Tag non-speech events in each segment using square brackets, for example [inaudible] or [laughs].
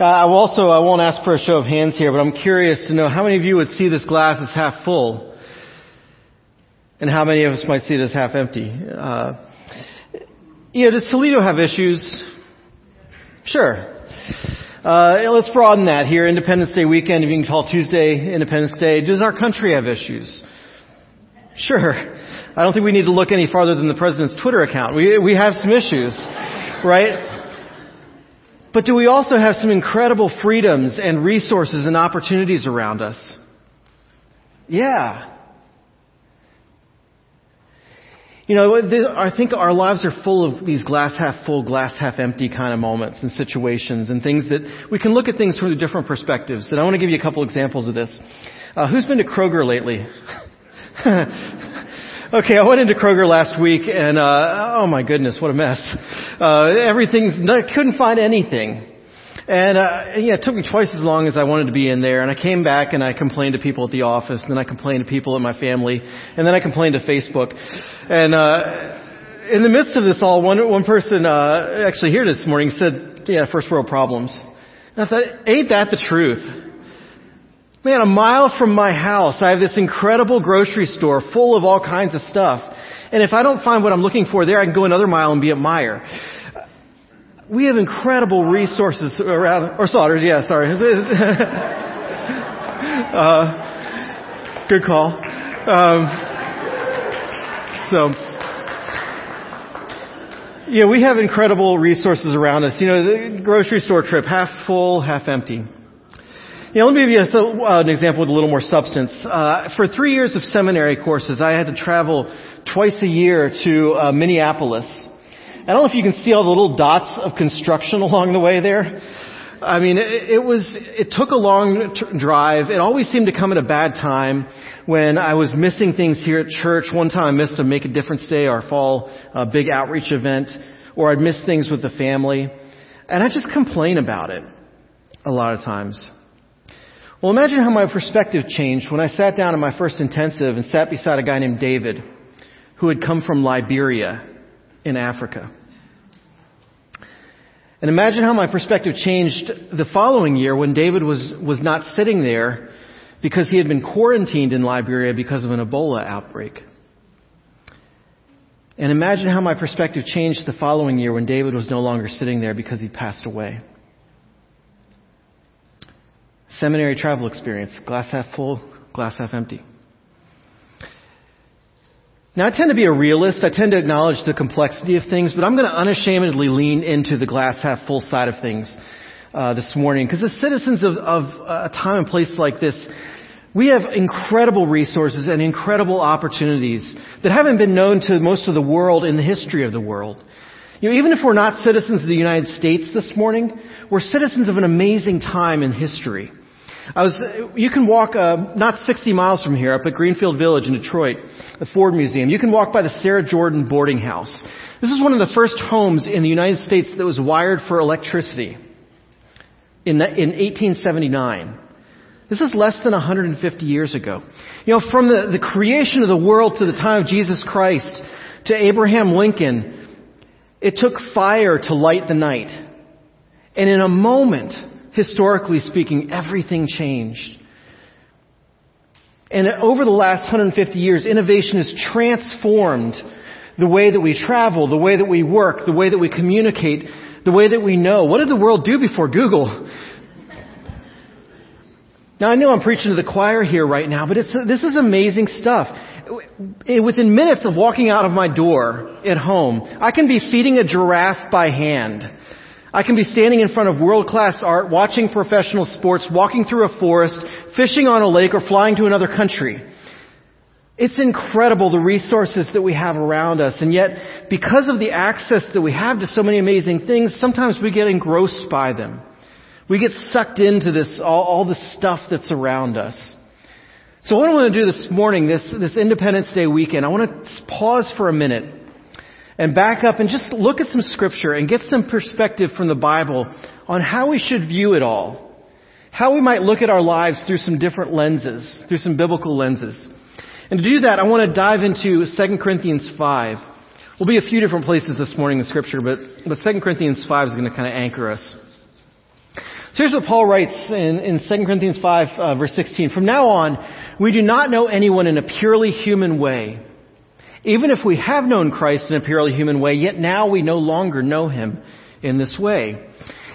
Uh, I also, I won't ask for a show of hands here, but I'm curious to know how many of you would see this glass as half full, and how many of us might see it as half empty. Uh, you know, does Toledo have issues? Sure. Uh, let's broaden that here. Independence Day weekend, if you can call Tuesday Independence Day. Does our country have issues? Sure. I don't think we need to look any farther than the president's Twitter account. We, we have some issues, right? But do we also have some incredible freedoms and resources and opportunities around us? Yeah. You know, I think our lives are full of these glass half full, glass half empty kind of moments and situations and things that we can look at things from different perspectives. And I want to give you a couple examples of this. Uh, who's been to Kroger lately? [laughs] Okay, I went into Kroger last week and, uh, oh my goodness, what a mess. Uh, everything's, I couldn't find anything. And, uh, yeah, it took me twice as long as I wanted to be in there. And I came back and I complained to people at the office, and then I complained to people at my family, and then I complained to Facebook. And, uh, in the midst of this all, one, one person, uh, actually here this morning said, yeah, first world problems. And I thought, ain't that the truth? Man, a mile from my house, I have this incredible grocery store full of all kinds of stuff. And if I don't find what I'm looking for there, I can go another mile and be at Meijer. We have incredible resources around, or Slaughters, yeah, sorry. [laughs] uh, good call. Um, so, yeah, we have incredible resources around us. You know, the grocery store trip, half full, half empty. You let me give you a, uh, an example with a little more substance. Uh, for three years of seminary courses, I had to travel twice a year to uh, Minneapolis. I don't know if you can see all the little dots of construction [laughs] along the way there. I mean, it, it was, it took a long t- drive. It always seemed to come at a bad time when I was missing things here at church. One time I missed a Make a Difference Day, our fall uh, big outreach event, or I'd miss things with the family. And I just complain about it a lot of times. Well, imagine how my perspective changed when I sat down in my first intensive and sat beside a guy named David who had come from Liberia in Africa. And imagine how my perspective changed the following year when David was, was not sitting there because he had been quarantined in Liberia because of an Ebola outbreak. And imagine how my perspective changed the following year when David was no longer sitting there because he passed away. Seminary travel experience, glass half full, glass half empty. Now, I tend to be a realist. I tend to acknowledge the complexity of things, but I'm going to unashamedly lean into the glass half full side of things uh, this morning. Because as citizens of, of a time and place like this, we have incredible resources and incredible opportunities that haven't been known to most of the world in the history of the world. You know, even if we're not citizens of the United States this morning, we're citizens of an amazing time in history. I was, you can walk uh, not 60 miles from here, up at Greenfield Village in Detroit, the Ford Museum. You can walk by the Sarah Jordan boarding house. This is one of the first homes in the United States that was wired for electricity in, in 1879. This is less than 150 years ago. You know, from the, the creation of the world to the time of Jesus Christ to Abraham Lincoln, it took fire to light the night. And in a moment, historically speaking, everything changed. And over the last 150 years, innovation has transformed the way that we travel, the way that we work, the way that we communicate, the way that we know. What did the world do before Google? Now I know I'm preaching to the choir here right now, but this is amazing stuff. Within minutes of walking out of my door at home, I can be feeding a giraffe by hand. I can be standing in front of world-class art, watching professional sports, walking through a forest, fishing on a lake, or flying to another country. It's incredible the resources that we have around us, and yet, because of the access that we have to so many amazing things, sometimes we get engrossed by them. We get sucked into this, all, all the stuff that's around us. So what I want to do this morning, this, this Independence Day weekend, I want to pause for a minute and back up and just look at some scripture and get some perspective from the Bible on how we should view it all. How we might look at our lives through some different lenses, through some biblical lenses. And to do that, I want to dive into 2 Corinthians 5. We'll be a few different places this morning in scripture, but, but 2 Corinthians 5 is going to kind of anchor us. So here's what Paul writes in, in 2 Corinthians 5, uh, verse 16. From now on, we do not know anyone in a purely human way. Even if we have known Christ in a purely human way, yet now we no longer know him in this way.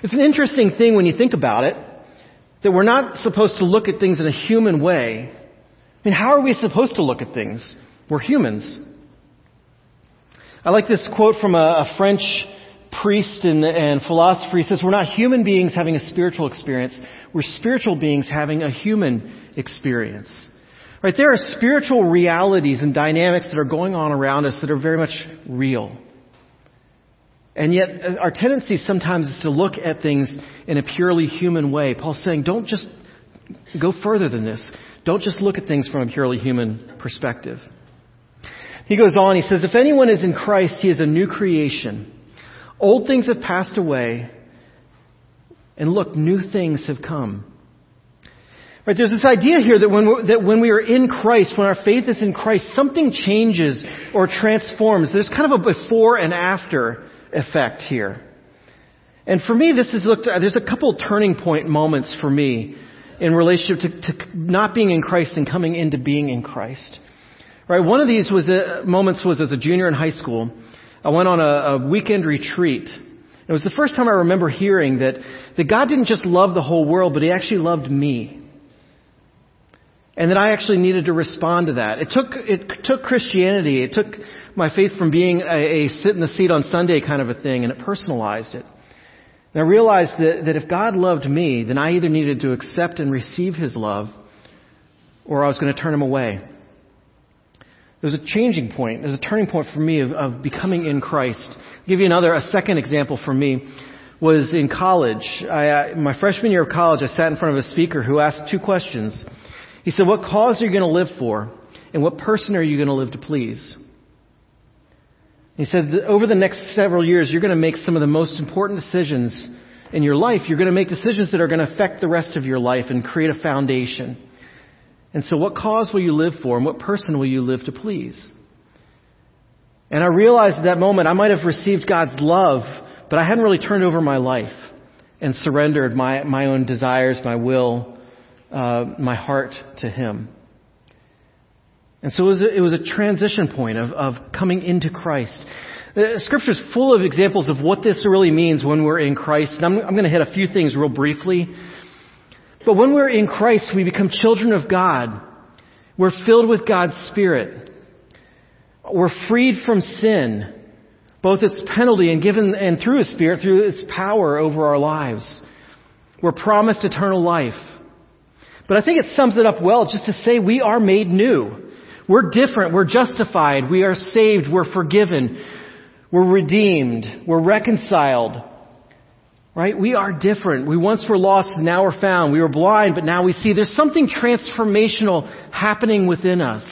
It's an interesting thing when you think about it, that we're not supposed to look at things in a human way. I mean, how are we supposed to look at things? We're humans. I like this quote from a, a French priest and, and philosopher. He says, We're not human beings having a spiritual experience, we're spiritual beings having a human experience. Right? There are spiritual realities and dynamics that are going on around us that are very much real. And yet, uh, our tendency sometimes is to look at things in a purely human way. Paul's saying, don't just go further than this. Don't just look at things from a purely human perspective. He goes on, he says, If anyone is in Christ, he is a new creation. Old things have passed away, and look, new things have come. Right, there's this idea here that when, that when we are in Christ, when our faith is in Christ, something changes or transforms. There's kind of a before and after effect here. And for me, this is looked, there's a couple turning point moments for me in relationship to, to not being in Christ and coming into being in Christ. Right? One of these was a, uh, moments was as a junior in high school. I went on a, a weekend retreat. It was the first time I remember hearing that, that God didn't just love the whole world, but He actually loved me. And that I actually needed to respond to that. It took, it took Christianity, it took my faith from being a, a sit in the seat on Sunday kind of a thing, and it personalized it. And I realized that, that if God loved me, then I either needed to accept and receive His love, or I was going to turn Him away. There was a changing point. There was a turning point for me of, of becoming in Christ. I'll give you another, a second example for me was in college. I, my freshman year of college, I sat in front of a speaker who asked two questions. He said, what cause are you going to live for? And what person are you going to live to please? He said, over the next several years, you're going to make some of the most important decisions in your life. You're going to make decisions that are going to affect the rest of your life and create a foundation. And so, what cause will you live for, and what person will you live to please? And I realized at that moment I might have received God's love, but I hadn't really turned over my life and surrendered my, my own desires, my will, uh, my heart to Him. And so it was a, it was a transition point of, of coming into Christ. The scripture is full of examples of what this really means when we're in Christ. And I'm, I'm going to hit a few things real briefly. But when we're in Christ, we become children of God. We're filled with God's Spirit. We're freed from sin, both its penalty and given, and through His Spirit, through its power over our lives. We're promised eternal life. But I think it sums it up well just to say we are made new. We're different. We're justified. We are saved. We're forgiven. We're redeemed. We're reconciled. Right? We are different. We once were lost, and now we're found. We were blind, but now we see. There's something transformational happening within us.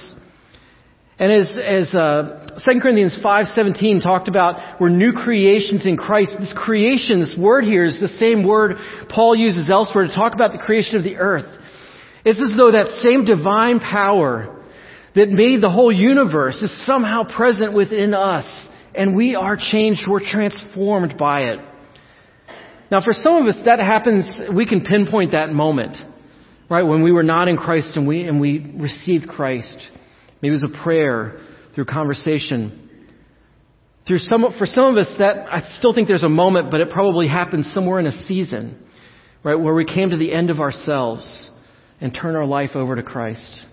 And as, as uh, 2 Corinthians 5.17 talked about, we're new creations in Christ. This creation, this word here is the same word Paul uses elsewhere to talk about the creation of the earth. It's as though that same divine power that made the whole universe is somehow present within us. And we are changed. We're transformed by it. Now, for some of us, that happens, we can pinpoint that moment, right? When we were not in Christ and we, and we received Christ. Maybe it was a prayer, through conversation. Through some, for some of us, that, I still think there's a moment, but it probably happened somewhere in a season, right? Where we came to the end of ourselves and turn our life over to Christ.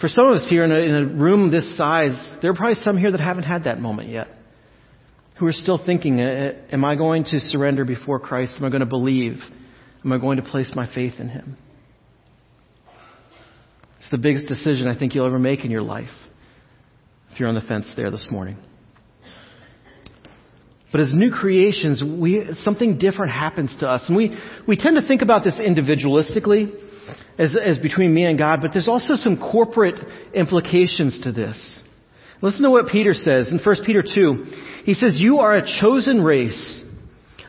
For some of us here in a, in a room this size, there are probably some here that haven't had that moment yet who are still thinking, am I going to surrender before Christ? Am I going to believe? Am I going to place my faith in Him? It's the biggest decision I think you'll ever make in your life if you're on the fence there this morning. But as new creations, we, something different happens to us. And we, we tend to think about this individualistically as, as between me and God, but there's also some corporate implications to this. Listen to what Peter says in 1 Peter 2. He says, You are a chosen race,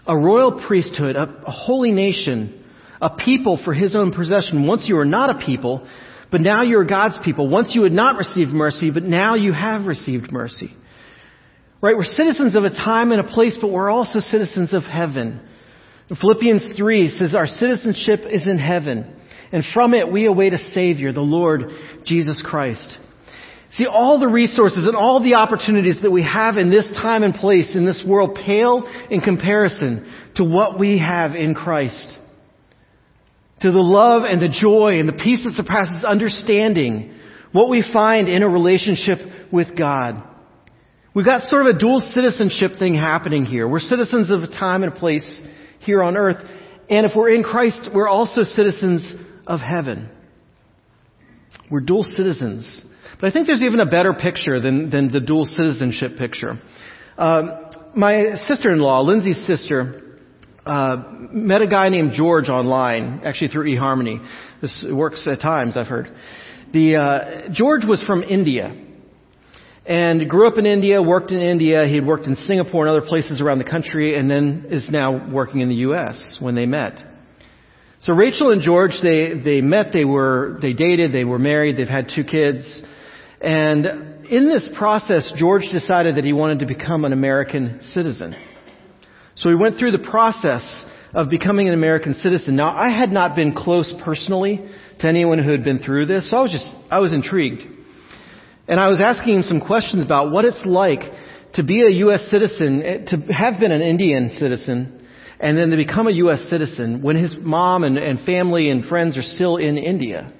a royal priesthood, a, a holy nation, a people for his own possession. Once you were not a people, but now you are God's people. Once you had not received mercy, but now you have received mercy. Right? We're citizens of a time and a place, but we're also citizens of heaven. Philippians 3 says our citizenship is in heaven, and from it we await a Savior, the Lord Jesus Christ. See, all the resources and all the opportunities that we have in this time and place in this world pale in comparison to what we have in Christ. To the love and the joy and the peace that surpasses understanding, what we find in a relationship with God. We've got sort of a dual citizenship thing happening here. We're citizens of a time and a place here on earth. And if we're in Christ, we're also citizens of heaven. We're dual citizens. But I think there's even a better picture than, than the dual citizenship picture. Uh, my sister-in-law, Lindsay's sister, uh, met a guy named George online, actually through eHarmony. This works at times, I've heard. The uh, George was from India, and grew up in India, worked in India. He had worked in Singapore and other places around the country, and then is now working in the U.S. When they met, so Rachel and George they they met. They were they dated. They were married. They've had two kids, and in this process, George decided that he wanted to become an American citizen. So he went through the process of becoming an American citizen. Now, I had not been close personally to anyone who had been through this, so I was just, I was intrigued. And I was asking him some questions about what it's like to be a U.S. citizen, eh, to have been an Indian citizen, and then to become a U.S. citizen when his mom and, and family and friends are still in India.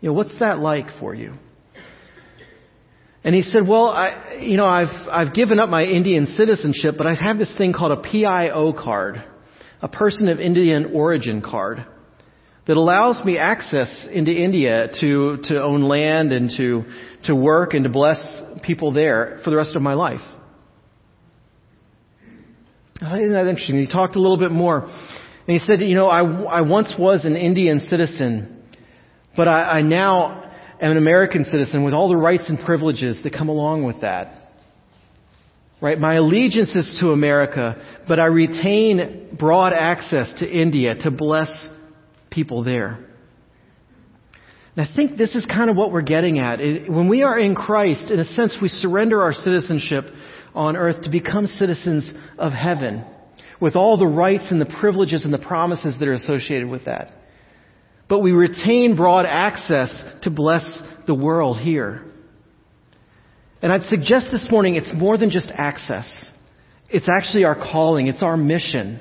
You know, what's that like for you? And he said, well, I, you know, I've, I've given up my Indian citizenship, but I have this thing called a PIO card, a person of Indian origin card that allows me access into India to, to own land and to, to work and to bless people there for the rest of my life. Isn't that interesting? He talked a little bit more. And he said, you know, I, I once was an Indian citizen, but I, I now am an American citizen with all the rights and privileges that come along with that. Right? My allegiance is to America, but I retain broad access to India to bless people there. And I think this is kind of what we're getting at. When we are in Christ, in a sense, we surrender our citizenship on earth to become citizens of heaven with all the rights and the privileges and the promises that are associated with that. But we retain broad access to bless the world here. And I'd suggest this morning it's more than just access. It's actually our calling. It's our mission.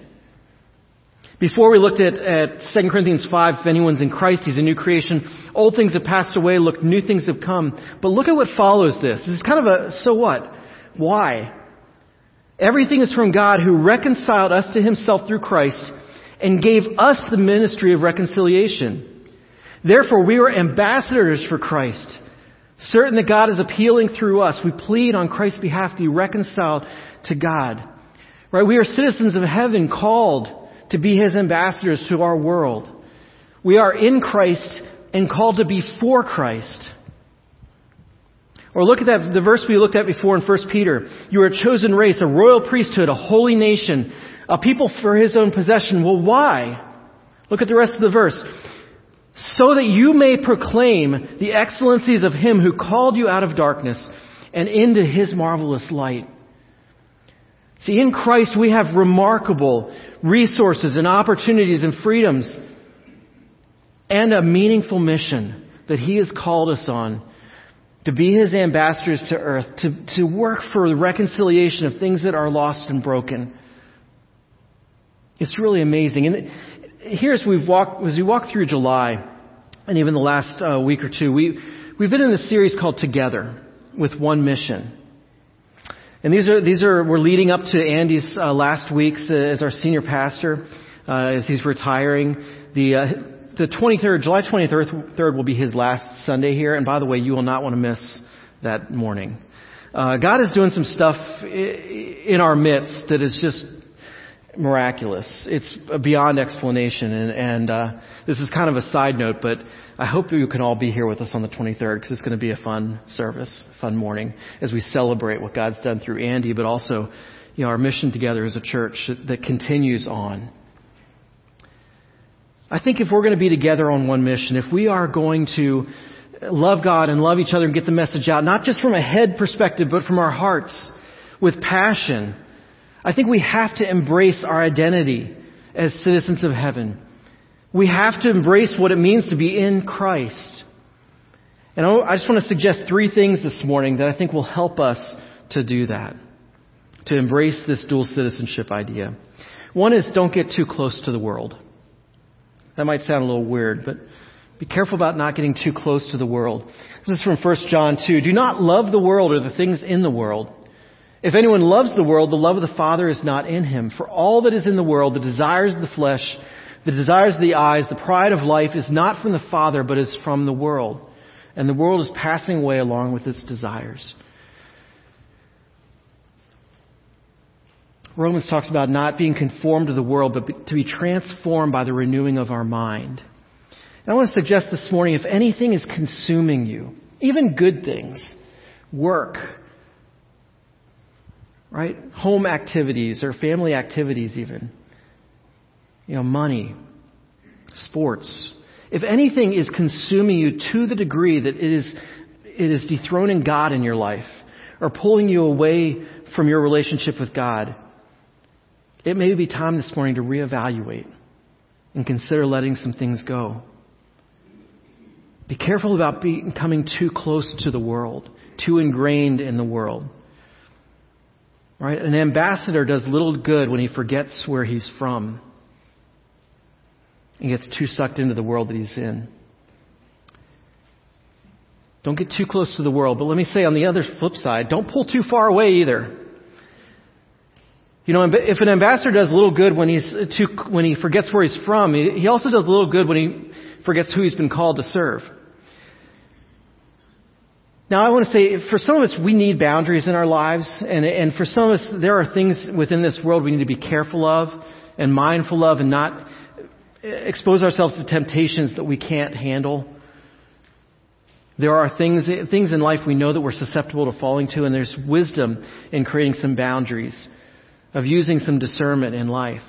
Before we looked at, at 2 Corinthians 5, if anyone's in Christ, he's a new creation. Old things have passed away, look, new things have come. But look at what follows this. This is kind of a, so what? Why? Everything is from God who reconciled us to himself through Christ and gave us the ministry of reconciliation. Therefore, we are ambassadors for Christ. Certain that God is appealing through us, we plead on Christ's behalf to be reconciled to God. Right? We are citizens of heaven called to be his ambassadors to our world. We are in Christ and called to be for Christ. Or look at that, the verse we looked at before in 1 Peter. You are a chosen race, a royal priesthood, a holy nation, a people for his own possession. Well, why? Look at the rest of the verse. So that you may proclaim the excellencies of him who called you out of darkness and into his marvelous light. See, in Christ we have remarkable resources and opportunities and freedoms and a meaningful mission that He has called us on to be His ambassadors to earth, to, to work for the reconciliation of things that are lost and broken. It's really amazing. And here's we've walked, as we walk through July, and even the last uh, week or two, we, we've been in this series called Together with One Mission. And these are, these are, we're leading up to Andy's uh, last weeks uh, as our senior pastor, uh, as he's retiring. The, uh, the 23rd, July 23rd will be his last Sunday here. And by the way, you will not want to miss that morning. Uh, God is doing some stuff in our midst that is just miraculous. It's beyond explanation. And, and uh, this is kind of a side note, but I hope you can all be here with us on the 23rd because it's going to be a fun service, fun morning as we celebrate what God's done through Andy, but also you know, our mission together as a church that continues on. I think if we're going to be together on one mission, if we are going to love God and love each other and get the message out, not just from a head perspective, but from our hearts with passion, I think we have to embrace our identity as citizens of heaven. We have to embrace what it means to be in Christ. And I just want to suggest three things this morning that I think will help us to do that, to embrace this dual citizenship idea. One is don't get too close to the world. That might sound a little weird, but be careful about not getting too close to the world. This is from 1 John 2. Do not love the world or the things in the world. If anyone loves the world, the love of the Father is not in him. For all that is in the world, the desires of the flesh, the desires of the eyes, the pride of life is not from the Father, but is from the world. And the world is passing away along with its desires. Romans talks about not being conformed to the world, but to be transformed by the renewing of our mind. And I want to suggest this morning if anything is consuming you, even good things, work, right? Home activities or family activities, even, you know, money, sports. If anything is consuming you to the degree that it is, it is dethroning God in your life or pulling you away from your relationship with God, it may be time this morning to reevaluate and consider letting some things go. Be careful about becoming too close to the world, too ingrained in the world. Right? An ambassador does little good when he forgets where he's from and gets too sucked into the world that he's in. Don't get too close to the world, but let me say on the other flip side, don't pull too far away either. You know, if an ambassador does little good when he's uh, too, when he forgets where he's from, he also does little good when he forgets who he's been called to serve. Now, I want to say, for some of us, we need boundaries in our lives, and, and for some of us, there are things within this world we need to be careful of and mindful of and not eh, expose ourselves to temptations that we can't handle. There are things, things in life we know that we're susceptible to falling to, and there's wisdom in creating some boundaries of using some discernment in life.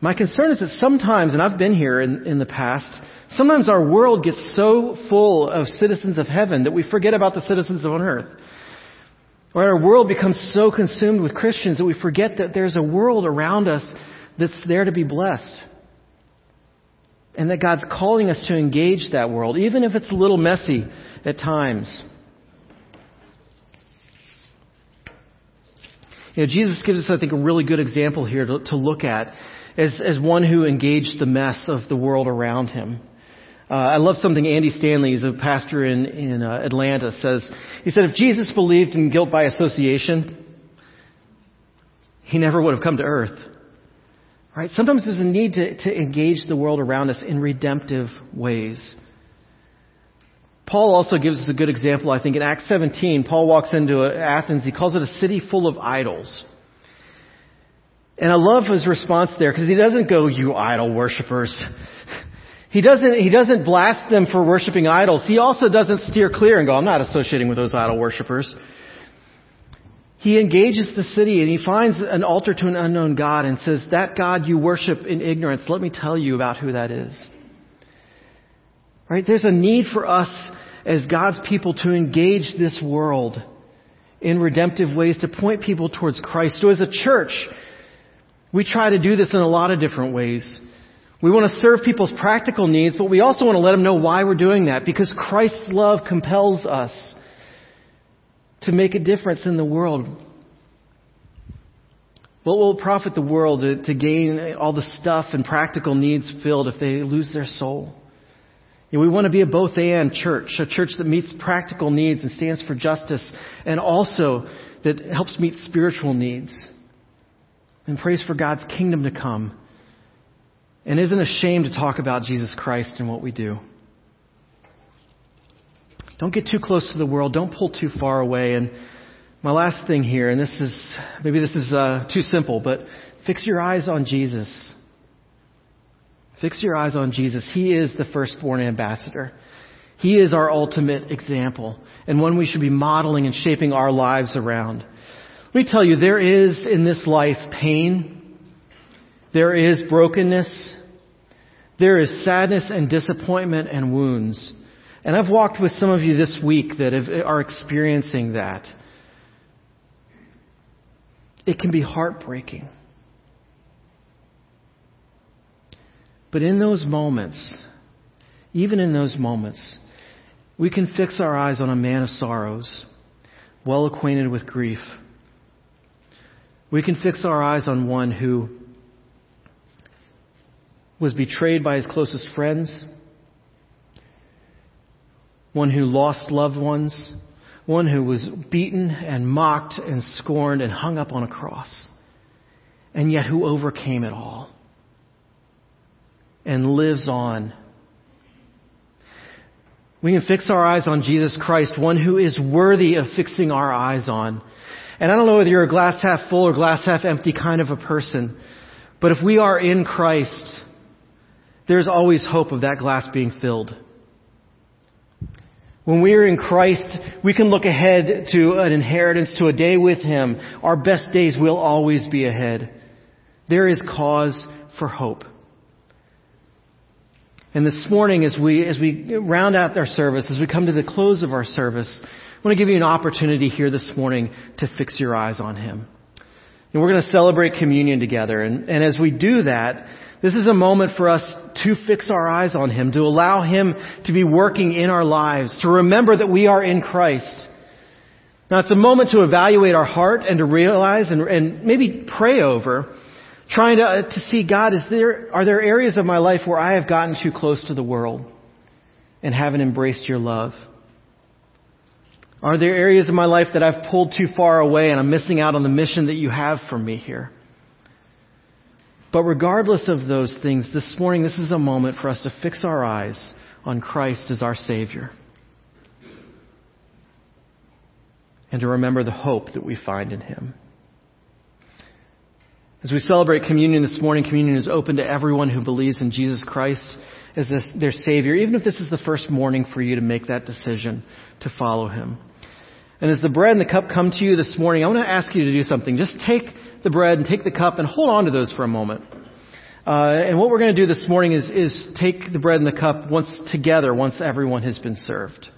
My concern is that sometimes, and I've been here in, in the past, sometimes our world gets so full of citizens of heaven that we forget about the citizens on earth. Or our world becomes so consumed with Christians that we forget that there's a world around us that's there to be blessed. And that God's calling us to engage that world, even if it's a little messy at times. You know, Jesus gives us, I think, a really good example here to, to look at as, as one who engaged the mess of the world around him. Uh, I love something Andy Stanley, he's a pastor in, in uh, Atlanta, says. He said, if Jesus believed in guilt by association, he never would have come to earth. Right? Sometimes there's a need to, to engage the world around us in redemptive ways. Paul also gives us a good example, I think. In Acts 17, Paul walks into Athens. He calls it a city full of idols. And I love his response there because he doesn't go, you idol worshippers. [laughs] He doesn't, he doesn't blast them for worshiping idols. He also doesn't steer clear and go, I'm not associating with those idol worshippers. He engages the city and he finds an altar to an unknown God and says, that God you worship in ignorance, let me tell you about who that is. Right? There's a need for us as God's people to engage this world in redemptive ways to point people towards Christ. So as a church, we try to do this in a lot of different ways. We want to serve people's practical needs, but we also want to let them know why we're doing that because Christ's love compels us to make a difference in the world. What will it profit the world to, to gain all the stuff and practical needs filled if they lose their soul? we want to be a both and church, a church that meets practical needs and stands for justice and also that helps meet spiritual needs and prays for God's kingdom to come and isn't ashamed to talk about Jesus Christ and what we do. Don't get too close to the world. Don't pull too far away. And my last thing here, and this is, maybe this is uh, too simple, but fix your eyes on Jesus. Fix your eyes on Jesus. He is the firstborn ambassador. He is our ultimate example and one we should be modeling and shaping our lives around. Let me tell you, there is in this life pain. There is brokenness. There is sadness and disappointment and wounds. And I've walked with some of you this week that have, are experiencing that. It can be heartbreaking. But in those moments, even in those moments, we can fix our eyes on a man of sorrows, well acquainted with grief. We can fix our eyes on one who was betrayed by his closest friends, one who lost loved ones, one who was beaten and mocked and scorned and hung up on a cross, and yet who overcame it all and lives on. We can fix our eyes on Jesus Christ, one who is worthy of fixing our eyes on. And I don't know whether you're a glass half full or glass half empty kind of a person, but if we are in Christ, there's always hope of that glass being filled. When we are in Christ, we can look ahead to an inheritance, to a day with Him. Our best days will always be ahead. There is cause for hope. And this morning, as we, as we round out our service, as we come to the close of our service, I want to give you an opportunity here this morning to fix your eyes on Him. And we're going to celebrate communion together. And, and as we do that, this is a moment for us to fix our eyes on Him, to allow Him to be working in our lives, to remember that we are in Christ. Now it's a moment to evaluate our heart and to realize and, and maybe pray over, trying to, uh, to see God, is there, are there areas of my life where I have gotten too close to the world and haven't embraced your love? Are there areas of my life that I've pulled too far away and I'm missing out on the mission that you have for me here? But regardless of those things, this morning, this is a moment for us to fix our eyes on Christ as our Savior. And to remember the hope that we find in Him. As we celebrate communion this morning, communion is open to everyone who believes in Jesus Christ as this, their Savior, even if this is the first morning for you to make that decision to follow Him. And as the bread and the cup come to you this morning, I want to ask you to do something. Just take the bread and take the cup and hold on to those for a moment. Uh, and what we're going to do this morning is, is take the bread and the cup once together, once everyone has been served.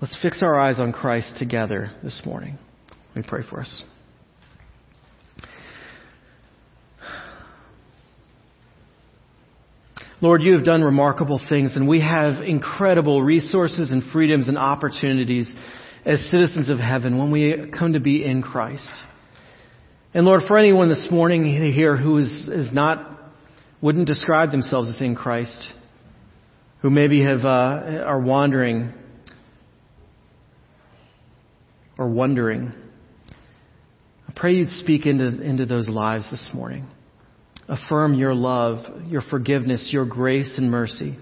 Let's fix our eyes on Christ together this morning. Let me pray for us. Lord, you have done remarkable things, and we have incredible resources and freedoms and opportunities as citizens of heaven when we come to be in Christ. And Lord, for anyone this morning here who is, is not, wouldn't describe themselves as in Christ, who maybe have, uh, are wandering or wondering, I pray you'd speak into, into those lives this morning. Affirm your love, your forgiveness, your grace and mercy.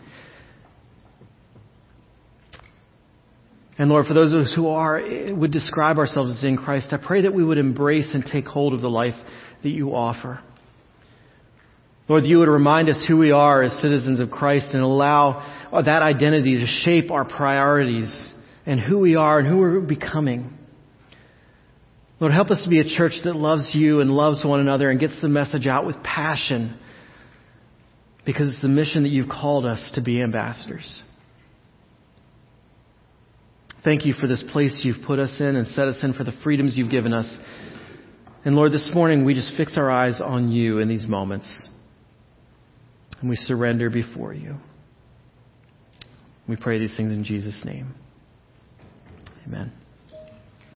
And Lord, for those of us who are, would describe ourselves as in Christ, I pray that we would embrace and take hold of the life that you offer. Lord, that you would remind us who we are as citizens of Christ and allow that identity to shape our priorities and who we are and who we're becoming. Lord, help us to be a church that loves you and loves one another and gets the message out with passion because it's the mission that you've called us to be ambassadors. Thank you for this place you've put us in and set us in for the freedoms you've given us. And Lord, this morning we just fix our eyes on you in these moments. And we surrender before you. We pray these things in Jesus' name. Amen.